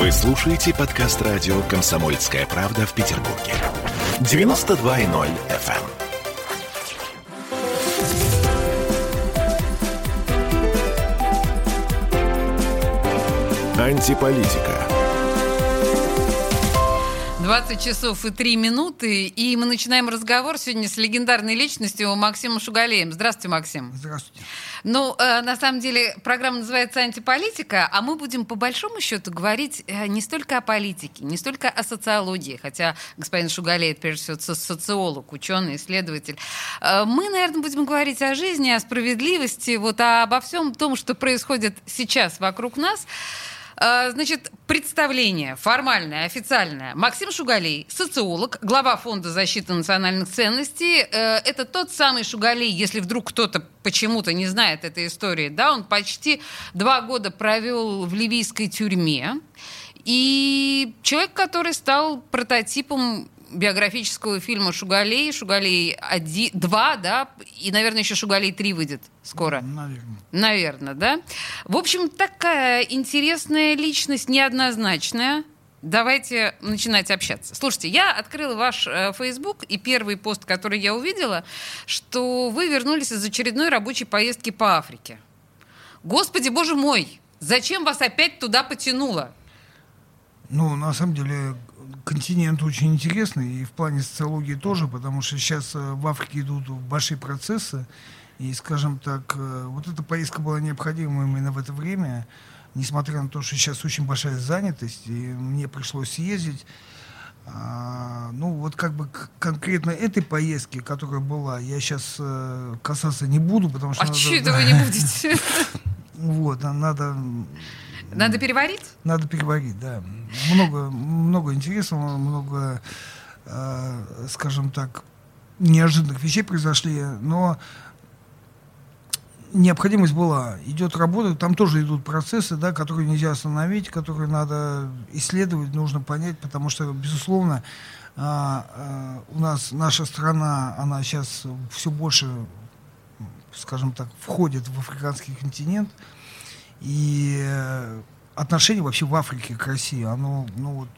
Вы слушаете подкаст радио «Комсомольская правда» в Петербурге. 92.0 FM. Антиполитика. 20 часов и 3 минуты, и мы начинаем разговор сегодня с легендарной личностью Максимом Шугалеем. Здравствуйте, Максим. Здравствуйте. Ну, э, на самом деле, программа называется «Антиполитика», а мы будем по большому счету говорить э, не столько о политике, не столько о социологии, хотя господин Шугалей, это прежде всего со- социолог, ученый, исследователь. Э, мы, наверное, будем говорить о жизни, о справедливости, вот а обо всем том, что происходит сейчас вокруг нас. Э, Значит, представление формальное, официальное. Максим Шугалей, социолог, глава Фонда защиты национальных ценностей. Э, Это тот самый Шугалей, если вдруг кто-то почему-то не знает этой истории, да, он почти два года провел в ливийской тюрьме. И человек, который стал прототипом биографического фильма «Шугалей», «Шугалей 1», 2, да, и, наверное, еще «Шугалей 3» выйдет скоро. Наверное. Наверное, да? В общем, такая интересная личность, неоднозначная. Давайте начинать общаться. Слушайте, я открыла ваш э, Facebook, и первый пост, который я увидела, что вы вернулись из очередной рабочей поездки по Африке. Господи, боже мой, зачем вас опять туда потянуло? Ну, на самом деле, континент очень интересный, и в плане социологии тоже, потому что сейчас э, в Африке идут большие процессы, и, скажем так, э, вот эта поездка была необходима именно в это время, несмотря на то, что сейчас очень большая занятость, и мне пришлось съездить. А, ну, вот как бы конкретно этой поездки, которая была, я сейчас касаться не буду, потому что... А надо- что это вы не будете? Вот, а надо Надо переварить? Надо переварить, да. Много, много интересного, много, э, скажем так, неожиданных вещей произошли, но необходимость была. Идет работа, там тоже идут процессы, да, которые нельзя остановить, которые надо исследовать, нужно понять, потому что, безусловно, а, а, у нас наша страна, она сейчас все больше, скажем так, входит в африканский континент, и э, отношение вообще в Африке к России, оно, ну вот,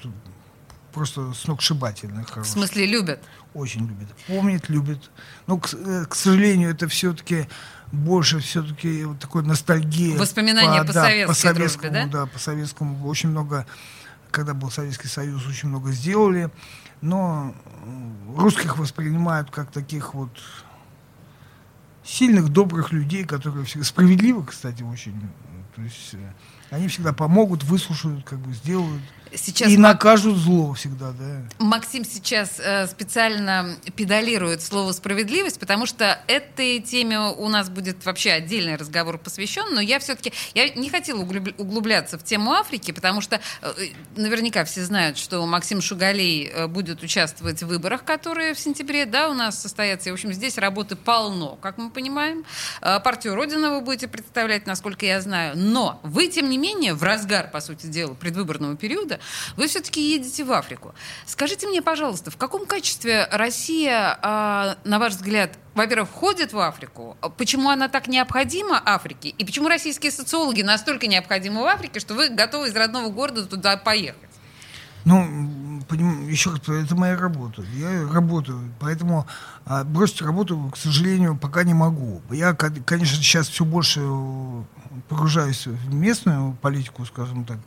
просто сногсшибательное, В хорошее. смысле, любят? Очень любит. Помнит, любит. Но, к, э, к сожалению, это все-таки больше все-таки вот такой ностальгия. Воспоминания по да, советской по советскому, дружбе, да? да? по советскому. Очень много, когда был Советский Союз, очень много сделали. Но русских воспринимают как таких вот сильных, добрых людей, которые всегда справедливы, кстати, очень. То есть э, они всегда помогут, выслушают, как бы сделают. Сейчас и накажут зло всегда, да. Максим сейчас э, специально педалирует слово справедливость, потому что этой теме у нас будет вообще отдельный разговор посвящен, но я все-таки я не хотела углуб- углубляться в тему Африки, потому что э, наверняка все знают, что Максим Шугалей э, будет участвовать в выборах, которые в сентябре, да, у нас состоятся. И, в общем, здесь работы полно, как мы понимаем. Э, партию Родина вы будете представлять, насколько я знаю. Но вы, тем не менее, в разгар, по сути дела, предвыборного периода, вы все-таки едете в Африку. Скажите мне, пожалуйста, в каком качестве Россия, а, на ваш взгляд, во-первых, входит в Африку? Почему она так необходима Африке? И почему российские социологи настолько необходимы в Африке, что вы готовы из родного города туда поехать? Ну, еще раз, это моя работа. Я работаю, поэтому а, бросить работу, к сожалению, пока не могу. Я, ко- конечно, сейчас все больше э, погружаюсь в местную политику, скажем так.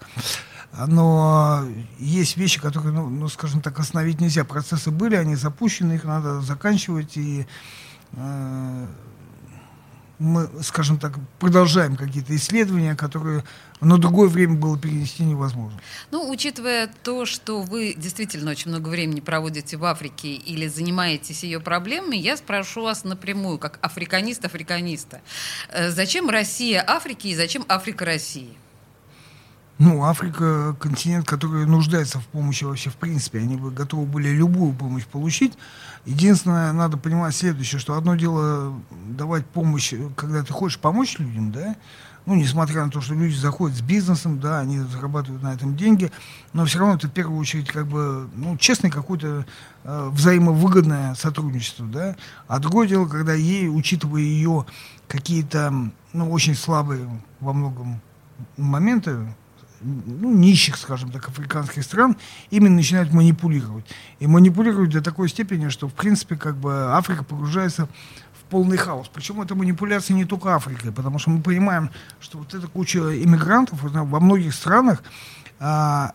Но есть вещи, которые, ну, ну, скажем так, остановить нельзя. Процессы были, они запущены, их надо заканчивать. И э, мы, скажем так, продолжаем какие-то исследования, которые на другое время было перенести невозможно. Ну, учитывая то, что вы действительно очень много времени проводите в Африке или занимаетесь ее проблемами, я спрошу вас напрямую, как африканист-африканиста. Э, Зачем Россия Африке и зачем Африка России? Ну, Африка — континент, который нуждается в помощи вообще в принципе. Они бы готовы были любую помощь получить. Единственное, надо понимать следующее, что одно дело давать помощь, когда ты хочешь помочь людям, да, ну, несмотря на то, что люди заходят с бизнесом, да, они зарабатывают на этом деньги, но все равно это в первую очередь как бы, ну, честное какое-то э, взаимовыгодное сотрудничество, да. А другое дело, когда ей, учитывая ее какие-то, ну, очень слабые во многом моменты, ну, нищих, скажем так, африканских стран, именно начинают манипулировать. И манипулируют до такой степени, что, в принципе, как бы Африка погружается в полный хаос. Причем это манипуляция не только Африкой, потому что мы понимаем, что вот эта куча иммигрантов во многих странах а,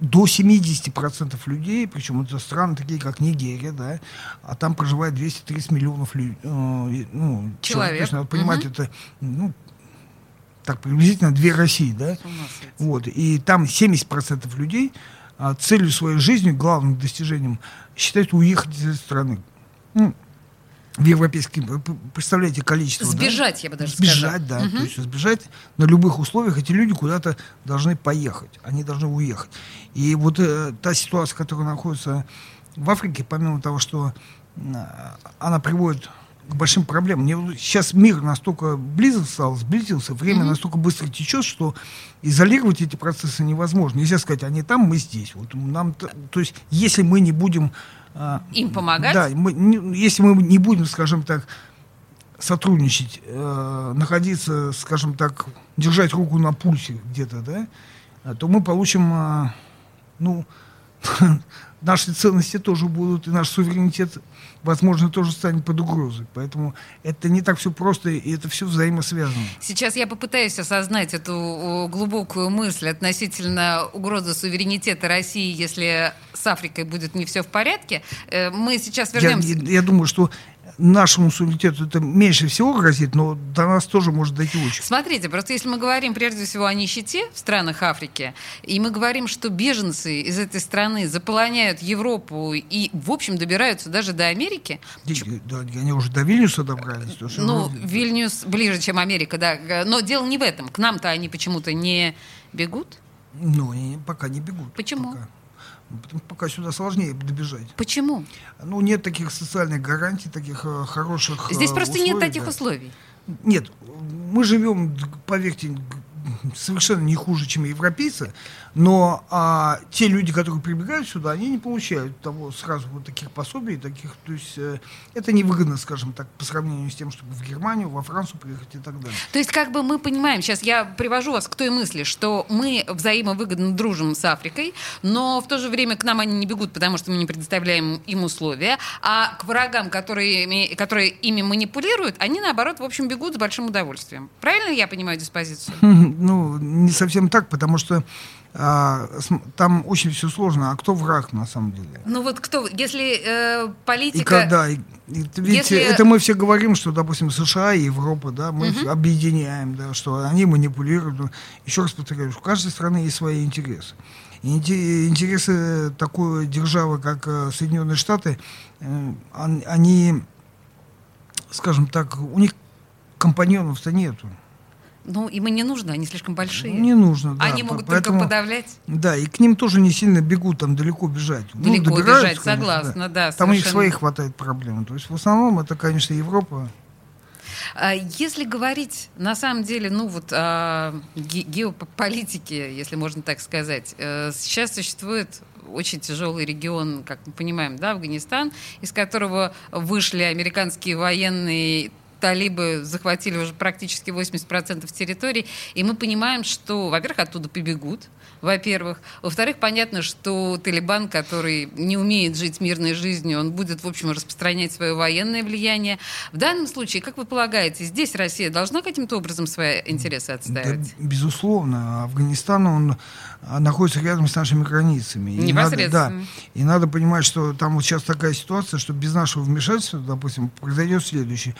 до 70% людей, причем это страны такие, как Нигерия, да, а там проживает 230 миллионов людей, э, ну, человек. человек. Надо понимать, угу. это ну, так приблизительно две России, да? Вот. И там 70% людей а, целью своей жизни, главным достижением, считают уехать из этой страны. Ну, в европейский, представляете, количество. Сбежать, да? я бы даже сбежать, сказала. да. Угу. То есть сбежать на любых условиях эти люди куда-то должны поехать. Они должны уехать. И вот э, та ситуация, которая находится в Африке, помимо того, что э, она приводит к большим проблемам. Мне, сейчас мир настолько близок стал, сблизился, время mm-hmm. настолько быстро течет, что изолировать эти процессы невозможно. Нельзя сказать, они там, мы здесь. Вот нам, то есть, если мы не будем... А, Им помогать? Да, мы, не, если мы не будем, скажем так, сотрудничать, э, находиться, скажем так, держать руку на пульсе где-то, да, то мы получим, э, ну, наши ценности тоже будут, и наш суверенитет, возможно, тоже станет под угрозой. Поэтому это не так все просто, и это все взаимосвязано. Сейчас я попытаюсь осознать эту глубокую мысль относительно угрозы суверенитета России, если с Африкой будет не все в порядке. Э, мы сейчас вернемся... Я, я думаю, что нашему суверенитету это меньше всего грозит, но до нас тоже может дойти очень. Смотрите, просто если мы говорим прежде всего о нищете в странах Африки, и мы говорим, что беженцы из этой страны заполоняют Европу и, в общем, добираются даже до Америки. Да, они уже до Вильнюса добрались. Ну, Вильнюс ближе, чем Америка, да. Но дело не в этом. К нам-то они почему-то не бегут. Ну, они пока не бегут. Почему? Пока. Пока сюда сложнее добежать. Почему? Ну, нет таких социальных гарантий, таких э, хороших Здесь э, просто условий, нет таких да. условий. Нет, мы живем, поверьте, совершенно не хуже, чем европейцы, но а, те люди, которые прибегают сюда, они не получают того сразу вот таких пособий, таких, то есть э, это невыгодно, скажем так, по сравнению с тем, чтобы в Германию, во Францию приехать и так далее. То есть как бы мы понимаем, сейчас я привожу вас к той мысли, что мы взаимовыгодно дружим с Африкой, но в то же время к нам они не бегут, потому что мы не предоставляем им условия, а к врагам, которые, которые ими манипулируют, они наоборот, в общем, бегут с большим удовольствием. Правильно я понимаю диспозицию? Ну, не совсем так, потому что а, там очень все сложно. А кто враг на самом деле? Ну вот кто, если э, политика... И когда, и, и, видите, если... это мы все говорим, что, допустим, США и Европа, да, мы угу. объединяем, да, что они манипулируют. Еще раз повторяю, у каждой страны есть свои интересы. Интересы такой державы, как э, Соединенные Штаты, э, они, скажем так, у них компаньонов-то нету. Ну, им и не нужно, они слишком большие. Не нужно, да. Они могут Поэтому, только подавлять. Да, и к ним тоже не сильно бегут, там далеко бежать. Ну, далеко ну, бежать, конечно, согласна, да. да там у них своих хватает проблем. То есть в основном это, конечно, Европа. А если говорить, на самом деле, ну вот о геополитике, если можно так сказать, э, сейчас существует очень тяжелый регион, как мы понимаем, да, Афганистан, из которого вышли американские военные талибы захватили уже практически 80% территорий, и мы понимаем, что, во-первых, оттуда побегут, во-первых. Во-вторых, понятно, что Талибан, который не умеет жить мирной жизнью, он будет, в общем, распространять свое военное влияние. В данном случае, как вы полагаете, здесь Россия должна каким-то образом свои интересы отстаивать? Да, безусловно. Афганистан, он находится рядом с нашими границами. И. Надо, да, и надо понимать, что там вот сейчас такая ситуация, что без нашего вмешательства, допустим, произойдет следующее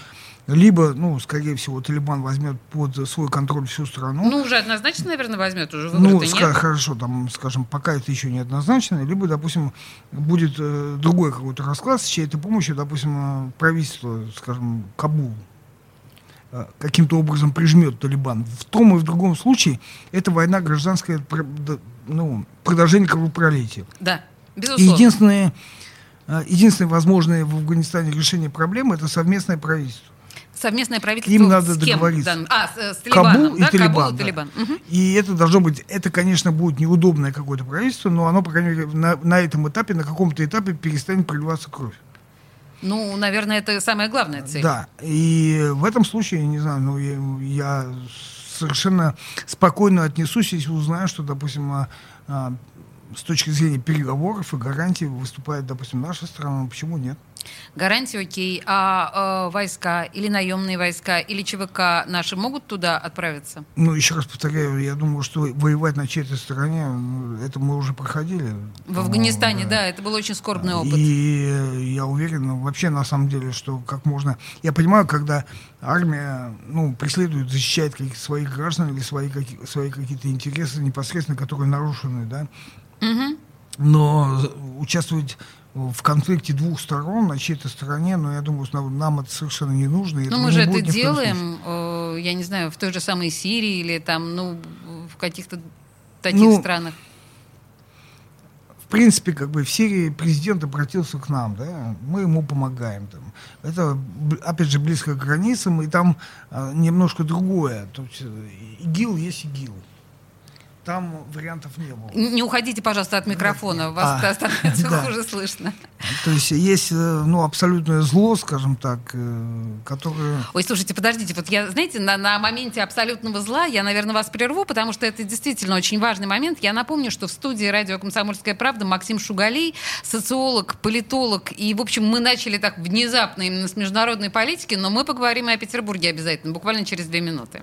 либо, ну, скорее всего, Талибан возьмет под свой контроль всю страну. Ну, уже однозначно, наверное, возьмет, уже Ну, ска- хорошо, там, скажем, пока это еще не однозначно, либо, допустим, будет э, другой какой-то расклад с чьей-то помощью, допустим, э, правительство, скажем, Кабул каким-то образом прижмет Талибан. В том и в другом случае это война гражданская, ну, продолжение кровопролития. Да, безусловно. единственное, э, единственное возможное в Афганистане решение проблемы это совместное правительство совместное правительство Им надо с кем? договориться. А, с, с Талибаном, Кабул да? и Талибан. Кабул и, Талибан. Да. Угу. и это должно быть, это, конечно, будет неудобное какое-то правительство, но оно, по крайней мере, на, на этом этапе, на каком-то этапе перестанет проливаться кровь. Ну, наверное, это самая главная цель. Да, и в этом случае, не знаю, ну, я, я совершенно спокойно отнесусь, если узнаю, что, допустим, а, а, с точки зрения переговоров и гарантий выступает, допустим, наша страна, почему нет? Гарантии окей. А э, войска или наемные войска или ЧВК наши могут туда отправиться? Ну, еще раз повторяю, я думаю, что воевать на чьей-то стороне, ну, это мы уже проходили. В Афганистане, да. да, это был очень скорбный опыт. И я уверен, ну, вообще на самом деле, что как можно... Я понимаю, когда армия ну, преследует, защищает своих граждан или свои, какие, свои какие-то интересы непосредственно, которые нарушены, да, Угу. но участвовать в конфликте двух сторон на чьей-то стороне, но я думаю, нам, нам это совершенно не нужно. Ну, мы же это делаем, э, я не знаю, в той же самой Сирии или там, ну, в каких-то таких ну, странах. В принципе, как бы в Сирии президент обратился к нам, да, мы ему помогаем там. Это, опять же, близко к границам, и там а, немножко другое. То есть, э, ИГИЛ есть ИГИЛ там вариантов не было. Не уходите, пожалуйста, от микрофона, вас а, становится да. хуже слышно. То есть есть э, ну, абсолютное зло, скажем так, э, которое... Ой, слушайте, подождите, вот я, знаете, на, на моменте абсолютного зла я, наверное, вас прерву, потому что это действительно очень важный момент. Я напомню, что в студии радио «Комсомольская правда» Максим Шугалей, социолог, политолог, и, в общем, мы начали так внезапно именно с международной политики, но мы поговорим и о Петербурге обязательно, буквально через две минуты.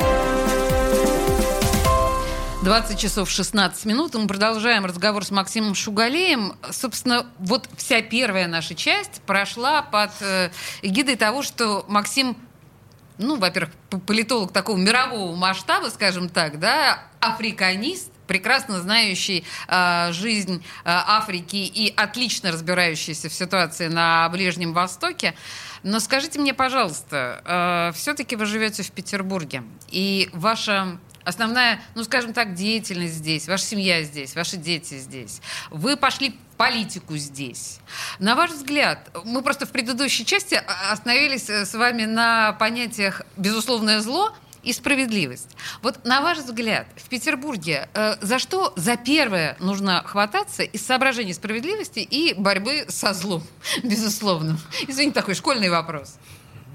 20 часов 16 минут. Мы продолжаем разговор с Максимом Шугалеем. Собственно, вот вся первая наша часть прошла под э, эгидой того, что Максим ну, во-первых, политолог такого мирового масштаба, скажем так, да, африканист, прекрасно знающий э, жизнь э, Африки и отлично разбирающийся в ситуации на Ближнем Востоке. Но скажите мне, пожалуйста, э, все-таки вы живете в Петербурге, и ваша основная, ну, скажем так, деятельность здесь, ваша семья здесь, ваши дети здесь. Вы пошли в политику здесь. На ваш взгляд, мы просто в предыдущей части остановились э, с вами на понятиях «безусловное зло», и справедливость. Вот на ваш взгляд, в Петербурге э, за что за первое нужно хвататься из соображений справедливости и борьбы со злом, безусловно? Извините, такой школьный вопрос.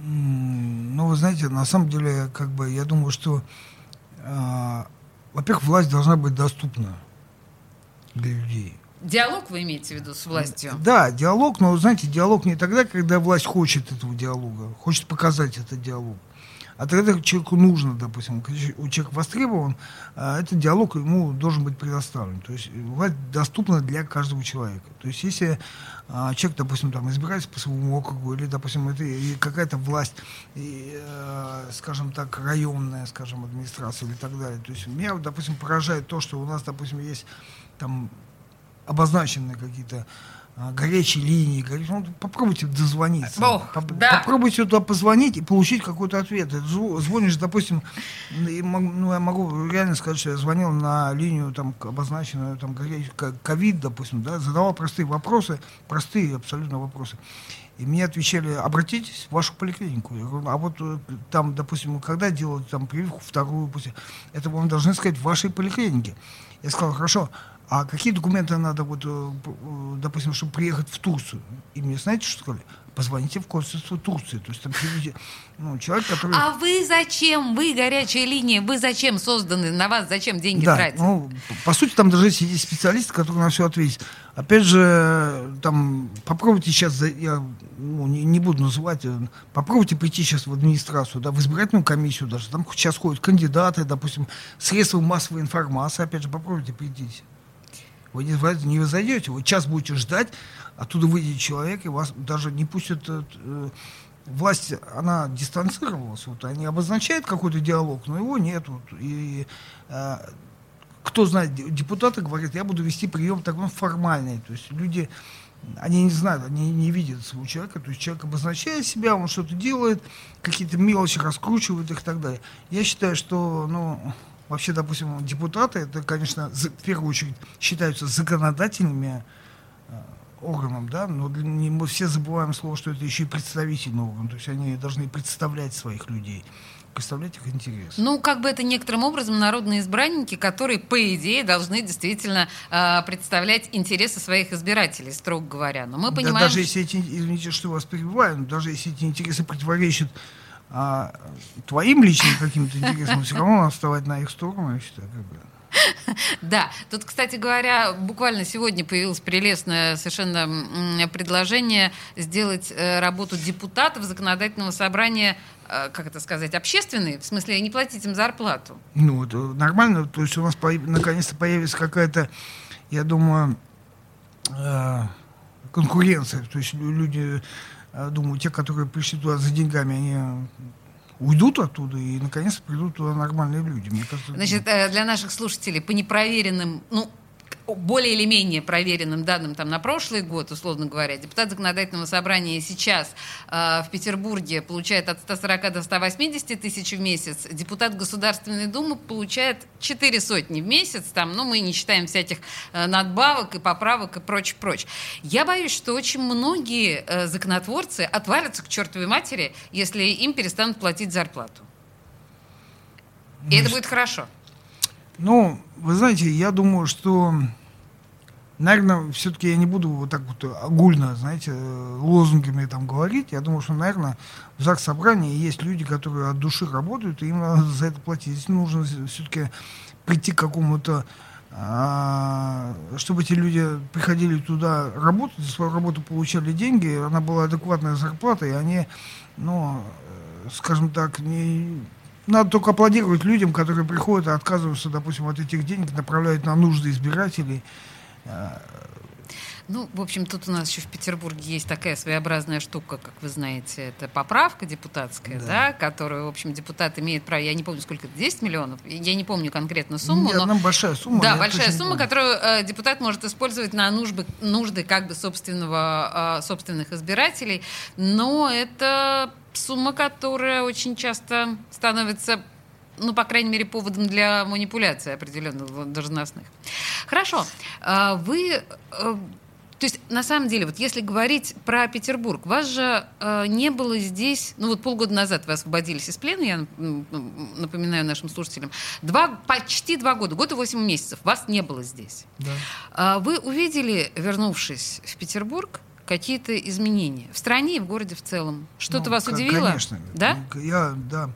Ну, вы знаете, на самом деле, как бы, я думаю, что а, во-первых, власть должна быть доступна для людей. Диалог вы имеете в виду с властью? Да, диалог, но, знаете, диалог не тогда, когда власть хочет этого диалога, хочет показать этот диалог. А тогда человеку нужно, допустим, у человека востребован, а этот диалог ему должен быть предоставлен. То есть власть доступна для каждого человека. То есть если а, человек, допустим, там избирается по своему округу, или, допустим, это какая-то власть, э, скажем так, районная, скажем, администрация или так далее. То есть меня, допустим, поражает то, что у нас, допустим, есть там обозначенные какие-то горячей линии, горячей, ну, попробуйте дозвониться. Бог, Поп- да. Попробуйте туда позвонить и получить какой-то ответ. Звонишь, допустим, ну, я могу реально сказать, что я звонил на линию, там, обозначенную, там, ковид, допустим, да, задавал простые вопросы, простые абсолютно вопросы. И мне отвечали, обратитесь в вашу поликлинику. Я говорю, а вот э, там, допустим, когда делают там прививку вторую, пусть, это вам должны сказать в вашей поликлинике. Я сказал, хорошо, А какие документы надо, вот, э, э, допустим, чтобы приехать в Турцию? И мне знаете, что сказали? Позвоните в консульство Турции. То есть там приведите, ну, человек, который... А вы зачем? Вы горячая линия. Вы зачем созданы? На вас зачем деньги да, тратить? Ну, по сути, там даже есть специалисты, которые на все ответят. Опять же, там, попробуйте сейчас, я ну, не, не буду называть, э, попробуйте прийти сейчас в администрацию, да, в избирательную комиссию даже. Там сейчас ходят кандидаты, допустим, средства массовой информации, опять же, попробуйте прийти. Вы не, не зайдете, вы час будете ждать, оттуда выйдет человек, и вас даже не пустят... Э, власть, она дистанцировалась, вот они обозначают какой-то диалог, но его нет. Вот, и э, кто знает, депутаты говорят, я буду вести прием такой формальный. То есть люди, они не знают, они не видят своего человека. То есть человек обозначает себя, он что-то делает, какие-то мелочи раскручивает и так далее. Я считаю, что, ну, вообще, допустим, депутаты, это, конечно, в первую очередь считаются законодательными э, органом, да, но для, не, мы все забываем слово, что это еще и представительный орган, то есть они должны представлять своих людей, представлять их интересы. Ну, как бы это некоторым образом народные избранники, которые, по идее, должны действительно э, представлять интересы своих избирателей, строго говоря. Но мы понимаем... Да, даже если эти, извините, что вас перебиваю, даже если эти интересы противоречат а, твоим личным каким-то интересам, все равно надо вставать на их сторону, я считаю, как бы. Да, тут, кстати говоря, буквально сегодня появилось прелестное совершенно предложение сделать э, работу депутатов законодательного собрания э, как это сказать, общественные, в смысле не платить им зарплату. Ну, это нормально, то есть у нас наконец-то появится какая-то, я думаю, э, конкуренция, то есть люди, думаю, те, которые пришли туда за деньгами, они уйдут оттуда и наконец придут туда нормальные люди. Мне кажется, Значит, э, для наших слушателей по непроверенным, ну, более или менее проверенным данным там, на прошлый год, условно говоря, депутат законодательного собрания сейчас э, в Петербурге получает от 140 до 180 тысяч в месяц, депутат Государственной Думы получает 4 сотни в месяц, там, ну, мы не считаем всяких э, надбавок и поправок и прочее. Я боюсь, что очень многие э, законотворцы отвалятся к чертовой матери, если им перестанут платить зарплату. И ну, это будет хорошо. Ну, вы знаете, я думаю, что, наверное, все-таки я не буду вот так вот огульно, знаете, лозунгами там говорить. Я думаю, что, наверное, в ЗАГС собрании есть люди, которые от души работают, и им надо за это платить. Здесь нужно все-таки прийти к какому-то а, чтобы эти люди приходили туда работать, за свою работу получали деньги, она была адекватная зарплата, и они, ну, скажем так, не, надо только аплодировать людям, которые приходят и отказываются, допустим, от этих денег, направляют на нужды избирателей. Ну, в общем, тут у нас еще в Петербурге есть такая своеобразная штука, как вы знаете, это поправка депутатская, да, да которую, в общем, депутат имеет право, я не помню, сколько это, 10 миллионов, я не помню конкретно сумму. Нет, но... большая сумма. Да, большая сумма, которую э, депутат может использовать на нужды, нужды как бы собственного, э, собственных избирателей, но это сумма, которая очень часто становится ну, по крайней мере, поводом для манипуляции определенных должностных. Хорошо. А вы э, то есть, на самом деле, вот если говорить про Петербург, вас же э, не было здесь, ну вот полгода назад вы освободились из плена, я напоминаю нашим слушателям, два, почти два года, год и восемь месяцев, вас не было здесь. Да. Э, вы увидели, вернувшись в Петербург, какие-то изменения в стране и в городе в целом? Что-то ну, вас удивило? Конечно. Да? Я, да.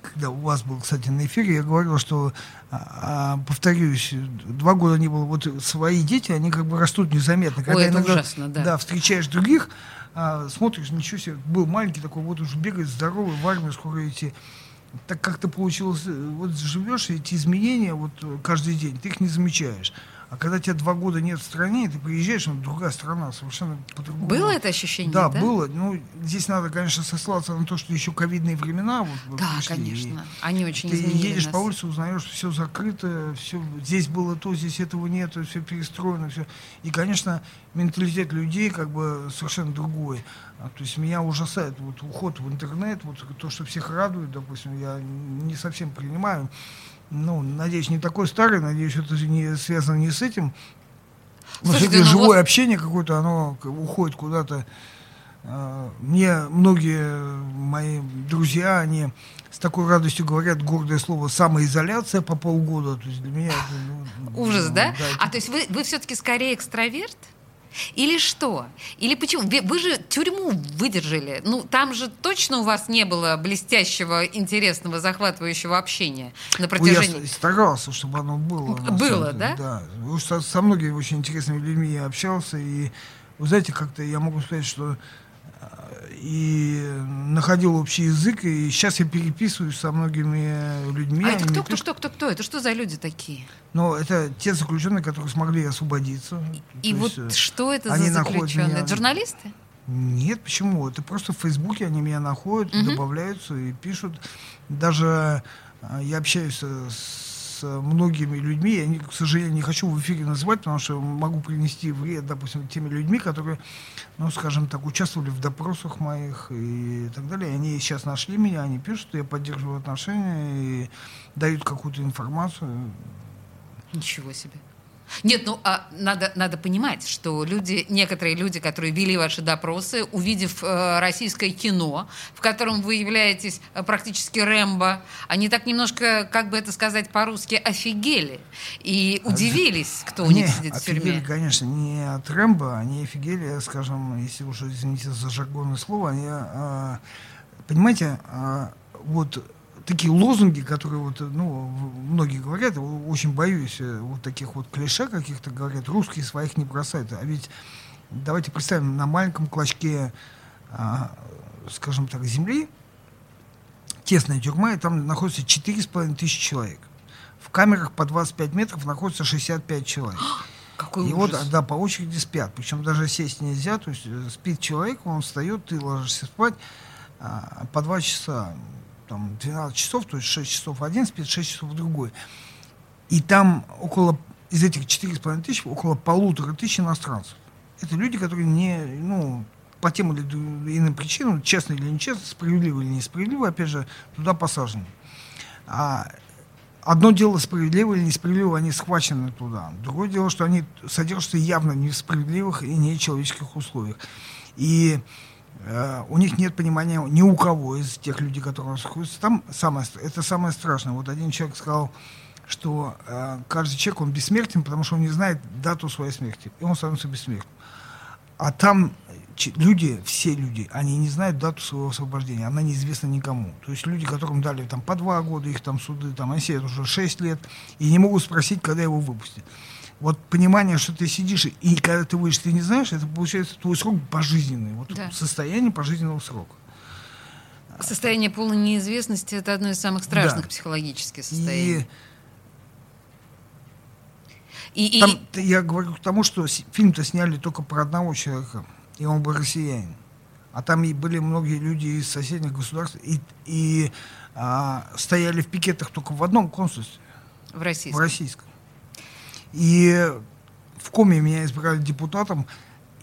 Когда у вас был, кстати, на эфире, я говорил, что, а, а повторюсь, два года не было. Вот свои дети, они как бы растут незаметно. Когда Ой, это иногда, ужасно, да. Да, встречаешь других, а, смотришь, ничего себе, был маленький такой, вот уже бегает здоровый, в армию скоро идти так как-то получилось, вот живешь, эти изменения вот каждый день, ты их не замечаешь. А когда тебя два года нет в стране, ты приезжаешь, ну, другая страна, совершенно по-другому. Было это ощущение, да? Да, было. Ну, здесь надо, конечно, сослаться на то, что еще ковидные времена. Вот, да, пришли, конечно. Они очень Ты едешь нас. по улице, узнаешь, все закрыто, все, здесь было то, здесь этого нет, все перестроено, все. И, конечно, менталитет людей как бы совершенно другой. А, то есть меня ужасает вот уход в интернет, вот то, что всех радует, допустим, я не совсем принимаю ну, надеюсь, не такой старый, надеюсь, это не связано не с этим. Но Слушайте, ну живое вот... общение какое-то, оно уходит куда-то э, мне многие мои друзья, они с такой радостью говорят гордое слово самоизоляция по полгода. То есть для меня это, ну, Ужас, да? да а то есть вы, вы все-таки скорее экстраверт? Или что? Или почему? Вы, же тюрьму выдержали. Ну, там же точно у вас не было блестящего, интересного, захватывающего общения на протяжении... Я старался, чтобы оно было. Было, да? Да. Со, со многими очень интересными людьми я общался. И, вы знаете, как-то я могу сказать, что и находил общий язык, и сейчас я переписываюсь со многими людьми. А это кто, кто, кто, кто, кто? Это что за люди такие? Ну, это те заключенные, которые смогли освободиться. И То вот есть, э, что это за заключенные? Меня... Журналисты? Нет, почему? Это просто в Фейсбуке они меня находят, угу. добавляются и пишут. Даже э, я общаюсь с с многими людьми, я, не, к сожалению, не хочу в эфире называть, потому что могу принести вред, допустим, теми людьми, которые, ну, скажем так, участвовали в допросах моих и так далее. Они сейчас нашли меня, они пишут, я поддерживаю отношения и дают какую-то информацию. Ничего себе. Нет, ну а надо, надо понимать, что люди, некоторые люди, которые вели ваши допросы, увидев э, российское кино, в котором вы являетесь э, практически Рэмбо, они так немножко, как бы это сказать по-русски, офигели и а удивились, кто у них сидит в тюрьме. Офигели, конечно, не от Рэмбо, они офигели, скажем, если уже извините за жаргонное слово, они, э, понимаете, э, вот такие лозунги, которые вот, ну, многие говорят, очень боюсь э, вот таких вот клише каких-то говорят, русские своих не бросают. А ведь давайте представим, на маленьком клочке, а, скажем так, земли, тесная тюрьма, и там находится 4,5 тысячи человек. В камерах по 25 метров находится 65 человек. Какой и ужас. вот, да, по очереди спят. Причем даже сесть нельзя. То есть э, спит человек, он встает, ты ложишься спать а, по два часа там 12 часов, то есть 6 часов один спит, 6 часов другой. И там около, из этих 4,5 тысяч, около полутора тысяч иностранцев. Это люди, которые не, ну, по тем или иным причинам, честно или нечестно, справедливо или несправедливо, опять же, туда посажены. А одно дело справедливо или несправедливо, они схвачены туда. Другое дело, что они содержатся явно в несправедливых и нечеловеческих условиях. И у них нет понимания ни у кого из тех людей, которые находятся там. Самое, это самое страшное. Вот один человек сказал, что э, каждый человек, он бессмертен, потому что он не знает дату своей смерти. И он становится бессмертным. А там люди, все люди, они не знают дату своего освобождения, она неизвестна никому. То есть люди, которым дали там по два года, их там суды, там, они сидят уже шесть лет, и не могут спросить, когда его выпустят вот понимание, что ты сидишь, и когда ты выйдешь, ты не знаешь, это получается твой срок пожизненный. Вот да. состояние пожизненного срока. Состояние полной неизвестности это одно из самых страшных да. психологических состояний. И, и, Там, и... Я говорю к тому, что фильм-то сняли только про одного человека, и он был россиянин. А там и были многие люди из соседних государств, и, и а, стояли в пикетах только в одном консульстве. В российском. В российском. И в Коме меня избрали депутатом,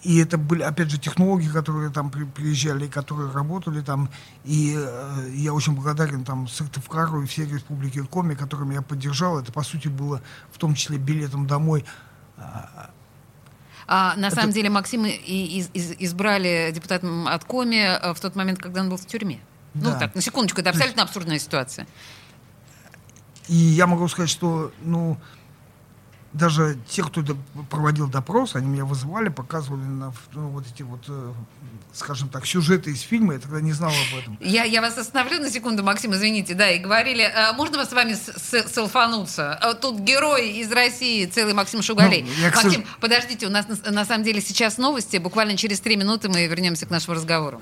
и это были, опять же, технологии, которые там при, приезжали, которые работали там. И э, я очень благодарен там Сыктывкару и всей республике Коми, которым я поддержал. Это, по сути, было в том числе билетом домой. А, на это... самом деле Максима из, из, избрали депутатом от Коми э, в тот момент, когда он был в тюрьме. Ну, да. Ну так, на секундочку, это абсолютно абсурдная ситуация. И я могу сказать, что, ну, даже те, кто проводил допрос, они меня вызывали, показывали на, ну, вот эти вот, э, скажем так, сюжеты из фильма, я тогда не знал об этом. Я, я вас остановлю на секунду, Максим, извините, да, и говорили, а, можно вас с вами селфануться? А, тут герой из России, целый Максим Шугалей. Ну, Максим, сож... подождите, у нас на, на самом деле сейчас новости, буквально через три минуты мы вернемся к нашему разговору.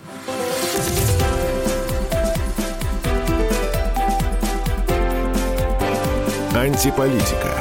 Антиполитика.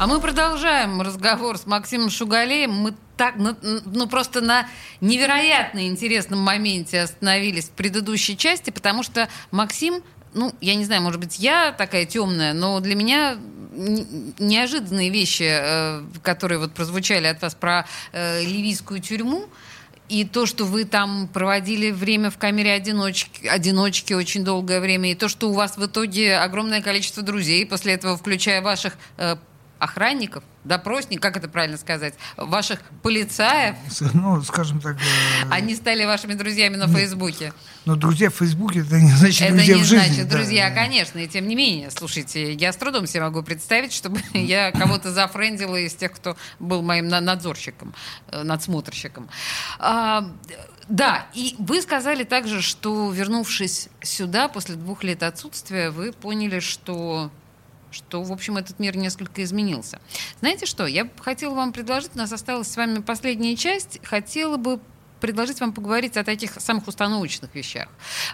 А мы продолжаем разговор с Максимом Шугалеем. Мы так, ну, ну просто на невероятно интересном моменте остановились в предыдущей части, потому что Максим ну, я не знаю, может быть, я такая темная, но для меня неожиданные вещи, э, которые вот прозвучали от вас про э, ливийскую тюрьму, и то, что вы там проводили время в камере одиночки, одиночки очень долгое время, и то, что у вас в итоге огромное количество друзей, после этого включая ваших э, охранников, допросник, как это правильно сказать, ваших полицаев. Ну, скажем так... Э... Они стали вашими друзьями на Фейсбуке. Но друзья в Фейсбуке, это не значит это друзья не в жизни. значит друзья, да. конечно, и тем не менее. Слушайте, я с трудом себе могу представить, чтобы я кого-то зафрендила из тех, кто был моим надзорщиком, э, надсмотрщиком. А, да, и вы сказали также, что, вернувшись сюда после двух лет отсутствия, вы поняли, что что, в общем, этот мир несколько изменился. Знаете что, я хотела вам предложить, у нас осталась с вами последняя часть, хотела бы предложить вам поговорить о таких самых установочных вещах.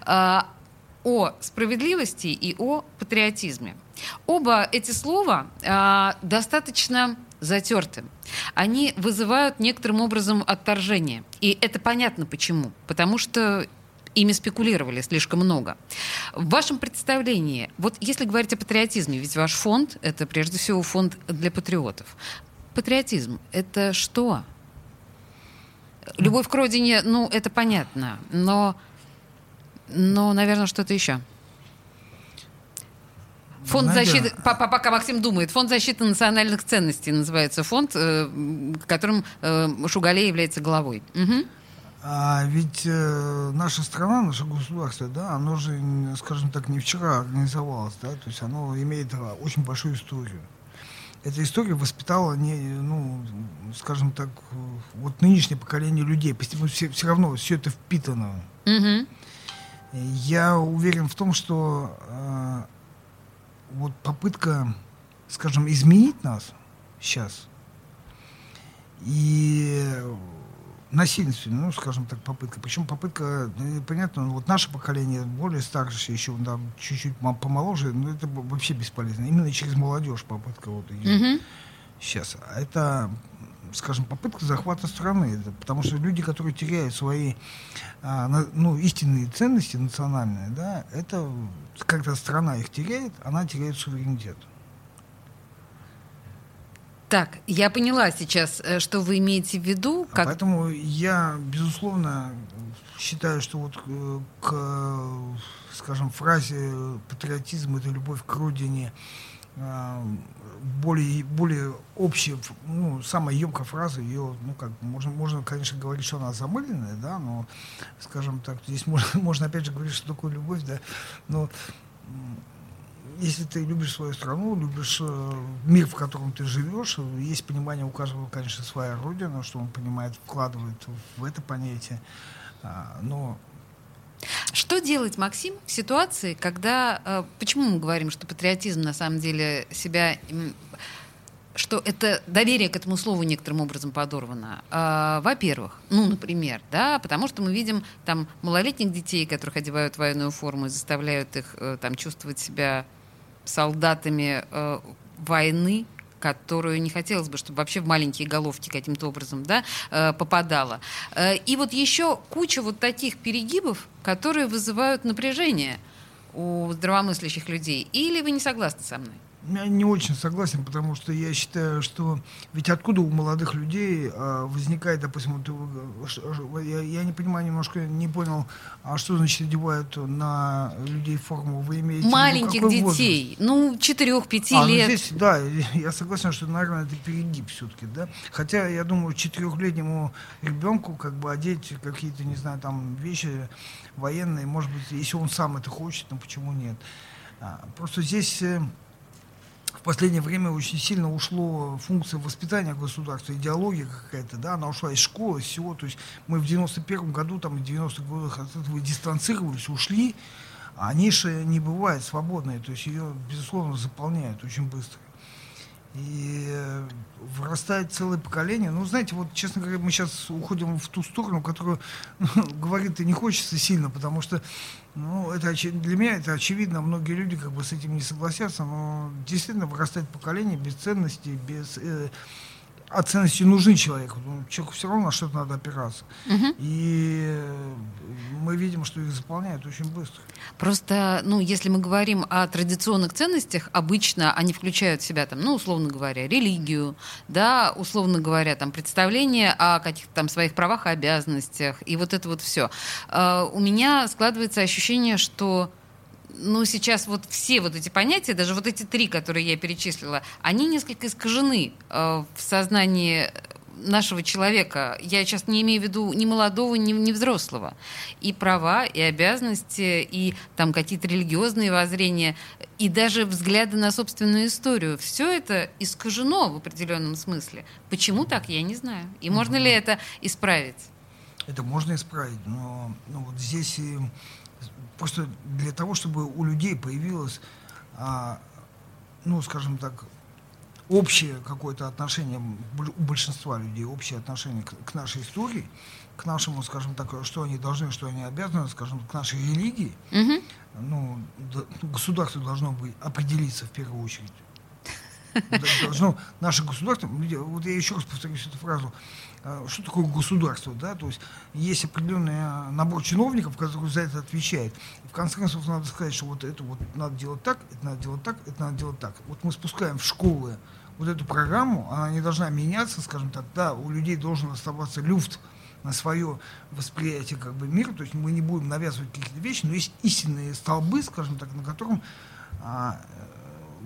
А, о справедливости и о патриотизме. Оба эти слова а, достаточно затерты. Они вызывают некоторым образом отторжение. И это понятно почему. Потому что ими спекулировали слишком много. В вашем представлении, вот если говорить о патриотизме, ведь ваш фонд — это прежде всего фонд для патриотов. Патриотизм — это что? Любовь к родине, ну, это понятно, но, но наверное, что-то еще. Фонд защиты, пока Максим думает, фонд защиты национальных ценностей называется фонд, э, которым э, Шугалей является главой. Угу. А ведь э, наша страна, наше государство, да, оно же, скажем так, не вчера организовалось, да, то есть оно имеет э, очень большую историю. Эта история воспитала, не, ну, скажем так, вот нынешнее поколение людей. Постепенно все, все равно все это впитано. Mm-hmm. Я уверен в том, что э, вот попытка, скажем, изменить нас сейчас и насильственная, ну, скажем так, попытка. Причем попытка, ну, понятно, вот наше поколение, более старшее, еще да, чуть-чуть помоложе, но это вообще бесполезно. Именно через молодежь попытка вот идет mm-hmm. сейчас. А это, скажем, попытка захвата страны. Потому что люди, которые теряют свои а, ну, истинные ценности национальные, да, это когда страна их теряет, она теряет суверенитет. Так, я поняла сейчас, э, что вы имеете в виду. А как... поэтому я, безусловно, считаю, что вот э, к, скажем, фразе патриотизм это любовь к родине а, более, более общая, ну, самая емкая фраза, ее, ну, как, можно, можно, конечно, говорить, что она замыленная, да, но, скажем так, здесь можно, можно опять же говорить, что такое любовь, да, но если ты любишь свою страну, любишь э, мир, в котором ты живешь, есть понимание у каждого, конечно, своя родина, что он понимает, вкладывает в это понятие. А, но что делать, Максим, в ситуации, когда... Э, почему мы говорим, что патриотизм на самом деле себя... Что это доверие к этому слову некоторым образом подорвано. А, во-первых, ну, например, да, потому что мы видим там малолетних детей, которых одевают в военную форму и заставляют их э, там чувствовать себя солдатами э, войны, которую не хотелось бы, чтобы вообще в маленькие головки каким-то образом да, э, попадала. Э, и вот еще куча вот таких перегибов, которые вызывают напряжение у здравомыслящих людей. Или вы не согласны со мной? Я не очень согласен, потому что я считаю, что ведь откуда у молодых людей а, возникает, допустим, вот, э, ш- я, я не понимаю, немножко не понял, а что значит одевают на людей форму? Вы имеете Маленьких возраст? детей, ну, 4-5 А, ну лет. здесь, да, я согласен, что, наверное, это перегиб все-таки, да. Хотя, я думаю, четырехлетнему ребенку как бы одеть какие-то, не знаю, там вещи военные, может быть, если он сам это хочет, ну почему нет. А, просто здесь э, последнее время очень сильно ушло функция воспитания государства, идеология какая-то, да, она ушла из школы, из всего, то есть мы в 91 году, там, в 90-х годах от этого дистанцировались, ушли, а ниша не бывает свободной, то есть ее, безусловно, заполняют очень быстро. И э, вырастает целое поколение. Ну, знаете, вот, честно говоря, мы сейчас уходим в ту сторону, которую ну, говорить и не хочется сильно, потому что, ну, это очи- для меня это очевидно, многие люди как бы с этим не согласятся, но действительно вырастает поколение без ценностей, без... э, а ценности нужны человеку. Ну, человеку все равно на что-то надо опираться. И э, мы видим, что их заполняют очень быстро. Просто, ну, если мы говорим о традиционных ценностях, обычно они включают в себя, там, ну, условно говоря, религию, да, условно говоря, там, представление о каких-то там своих правах и обязанностях, и вот это вот все. у меня складывается ощущение, что ну, сейчас вот все вот эти понятия, даже вот эти три, которые я перечислила, они несколько искажены э, в сознании нашего человека. Я сейчас не имею в виду ни молодого, ни, ни взрослого. И права, и обязанности, и там какие-то религиозные воззрения, и даже взгляды на собственную историю. Все это искажено в определенном смысле. Почему так, я не знаю. И можно ли это исправить? Это можно исправить, но ну, вот здесь и просто для того, чтобы у людей появилось, а, ну, скажем так, общее какое-то отношение у большинства людей, общее отношение к, к нашей истории, к нашему, скажем так, что они должны, что они обязаны, скажем, к нашей религии, Мгм. ну, д- государство должно быть определиться в первую очередь. Должно наше государство, вот я еще раз повторюсь эту фразу, что такое государство, да, то есть есть определенный а, набор чиновников, которые за это отвечают. И в конце концов надо сказать, что вот это вот надо делать так, это надо делать так, это надо делать так. Вот мы спускаем в школы вот эту программу, она не должна меняться, скажем так, да, у людей должен оставаться люфт на свое восприятие как бы мира, то есть мы не будем навязывать какие-то вещи, но есть истинные столбы, скажем так, на котором а,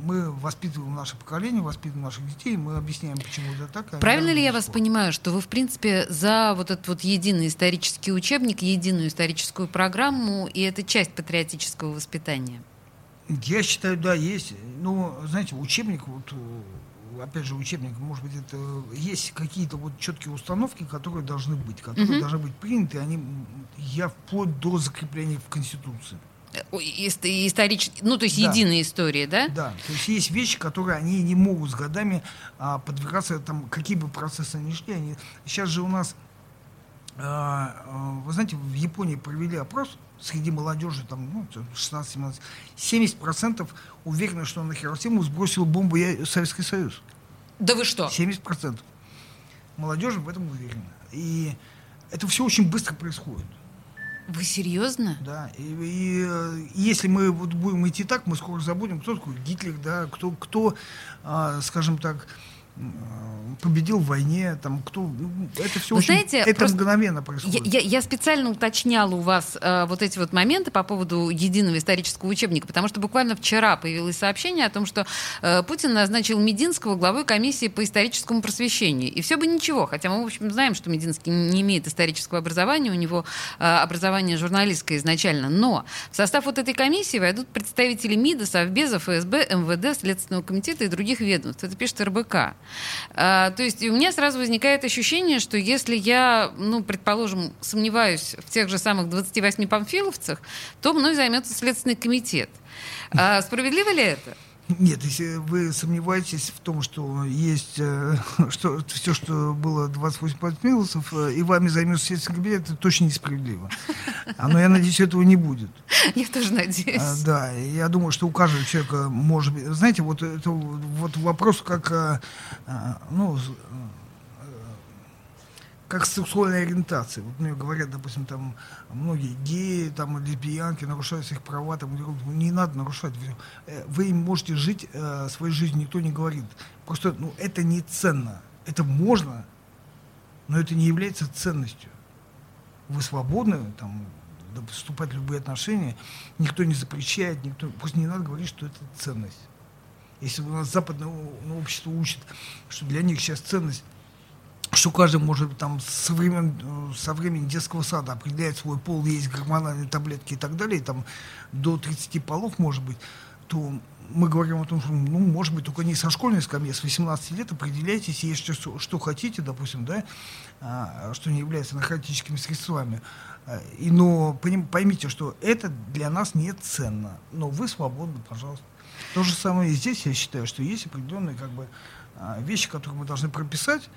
мы воспитываем наше поколение, воспитываем наших детей, мы объясняем, почему это так. Правильно ли я вас понимаю, что вы, в принципе, за вот этот вот единый исторический учебник, единую историческую программу, и это часть патриотического воспитания? Я считаю, да, есть. Но, знаете, учебник, вот, э, опять же, учебник, может быть, это есть какие-то вот четкие установки, которые должны быть, которые Мгм. должны быть приняты, они, я вплоть до закрепления в Конституции. Историч... Ну, то есть Да. единая история, да? Да, то есть есть вещи, которые они не могут с годами а, подвергаться, там, какие бы процессы ни шли, они... Сейчас же у нас, а, а, вы знаете, в Японии провели опрос среди молодежи, там, ну, 16-17, 70% уверены, что на Хиросиму сбросил бомбу я- Советский Союз. Да вы что? 70% молодежи в этом уверена. И это все очень быстро происходит. Вы серьезно? Да, и, и, э, если мы вот будем идти так, мы скоро забудем, кто такой Гитлер, да, кто, кто а, скажем так, победил в войне, там, кто, ну, это все Вы очень, знаете, это просто мгновенно Я, происходит. я- я специально уточняла у вас э, вот эти вот моменты по поводу единого исторического учебника, потому что буквально вчера появилось сообщение о том, что э, Путин назначил Мединского главой комиссии по историческому просвещению. И все бы ничего, хотя мы, в общем, знаем, что Мединский не имеет исторического образования, у него э, образование журналистское изначально. Но в состав вот этой комиссии войдут представители МИДа, Совбеза, ФСБ, МВД, Следственного комитета и других ведомств. Это пишет РБК. А, то есть у меня сразу возникает ощущение, что если я, ну, предположим, сомневаюсь в тех же самых 28 памфиловцах, то мной займется Следственный комитет. А, справедливо ли это? Нет, если вы сомневаетесь в том, что есть, э, что все, что было 28 подмилосов, э, и вами займется Следственный комитет, это точно несправедливо. А, Но я надеюсь, этого не будет. Я тоже надеюсь. А, Да, я думаю, что у каждого человека может быть... Знаете, вот это вот вопрос, как... а, Ну, э, как сексуальная ориентация. Вот мне говорят, допустим, там многие геи, там лесбиянки нарушают своих права, там не надо нарушать. Э, вы можете жить э, своей жизнью, никто не говорит. Просто ну, это не ценно. Это можно, но это не является ценностью. Вы свободны, там, вступать в любые отношения, никто не запрещает, никто, просто не надо говорить, что это ценность. Если у нас западное общество учит, что для них сейчас ценность что каждый может там со времен, со времени детского сада определять свой пол, есть гормональные таблетки и так далее, там до 30 полов может быть, то мы говорим о том, что, ну, может быть, только не со школьной скамьи, с 18 лет определяйтесь, если что, что хотите, допустим, да, а, что не является наркотическими средствами. А, и, но поймите, что это для нас не ценно, но вы свободны, пожалуйста. То же самое и здесь, я считаю, что есть определенные как бы, а, вещи, которые мы должны прописать,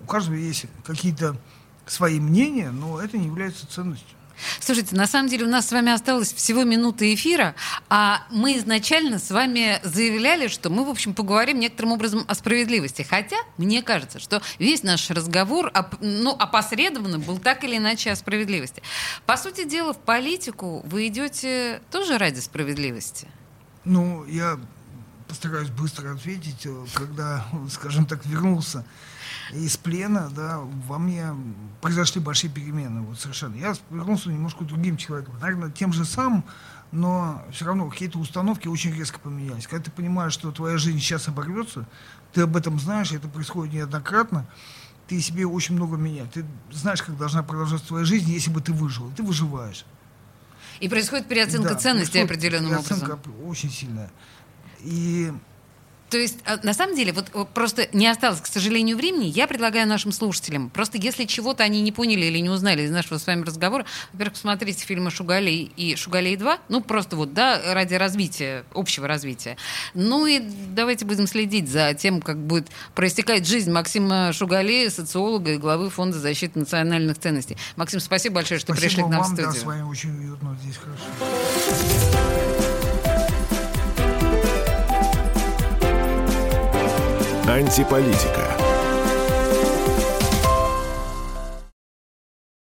у каждого есть какие-то свои мнения, но это не является ценностью. Слушайте, на самом деле у нас с вами осталось всего минута эфира, а мы изначально с вами заявляли, что мы, в общем, поговорим некоторым образом о справедливости. Хотя, мне кажется, что весь наш разговор ну, опосредованно был так или иначе о справедливости. По сути дела, в политику вы идете тоже ради справедливости. Ну, я постараюсь быстро ответить. Когда, скажем так, вернулся из плена, да, во мне произошли большие перемены, вот совершенно. Я вернулся немножко другим человеком, наверное, тем же самым, но все равно какие-то установки очень резко поменялись. Когда ты понимаешь, что твоя жизнь сейчас оборвется, ты об этом знаешь, это происходит неоднократно, ты себе очень много меняешь. Ты знаешь, как должна продолжаться твоя жизнь, если бы ты выжил. Ты выживаешь. И происходит переоценка да, ценностей определенным переоценка образом. очень сильная. И то есть, а, на самом деле, вот просто не осталось, к сожалению, времени. Я предлагаю нашим слушателям, просто если чего-то они не поняли или не узнали из нашего с вами разговора, во-первых, посмотрите фильмы «Шугалей» и «Шугалей 2», ну, просто вот, да, ради развития, общего развития. Ну и давайте будем следить за тем, как будет проистекать жизнь Максима Шугалея, социолога и главы Фонда защиты национальных ценностей. Максим, спасибо большое, что спасибо пришли к нам вам, в студию. Да, с вами очень уютно здесь, хорошо. Антиполитика.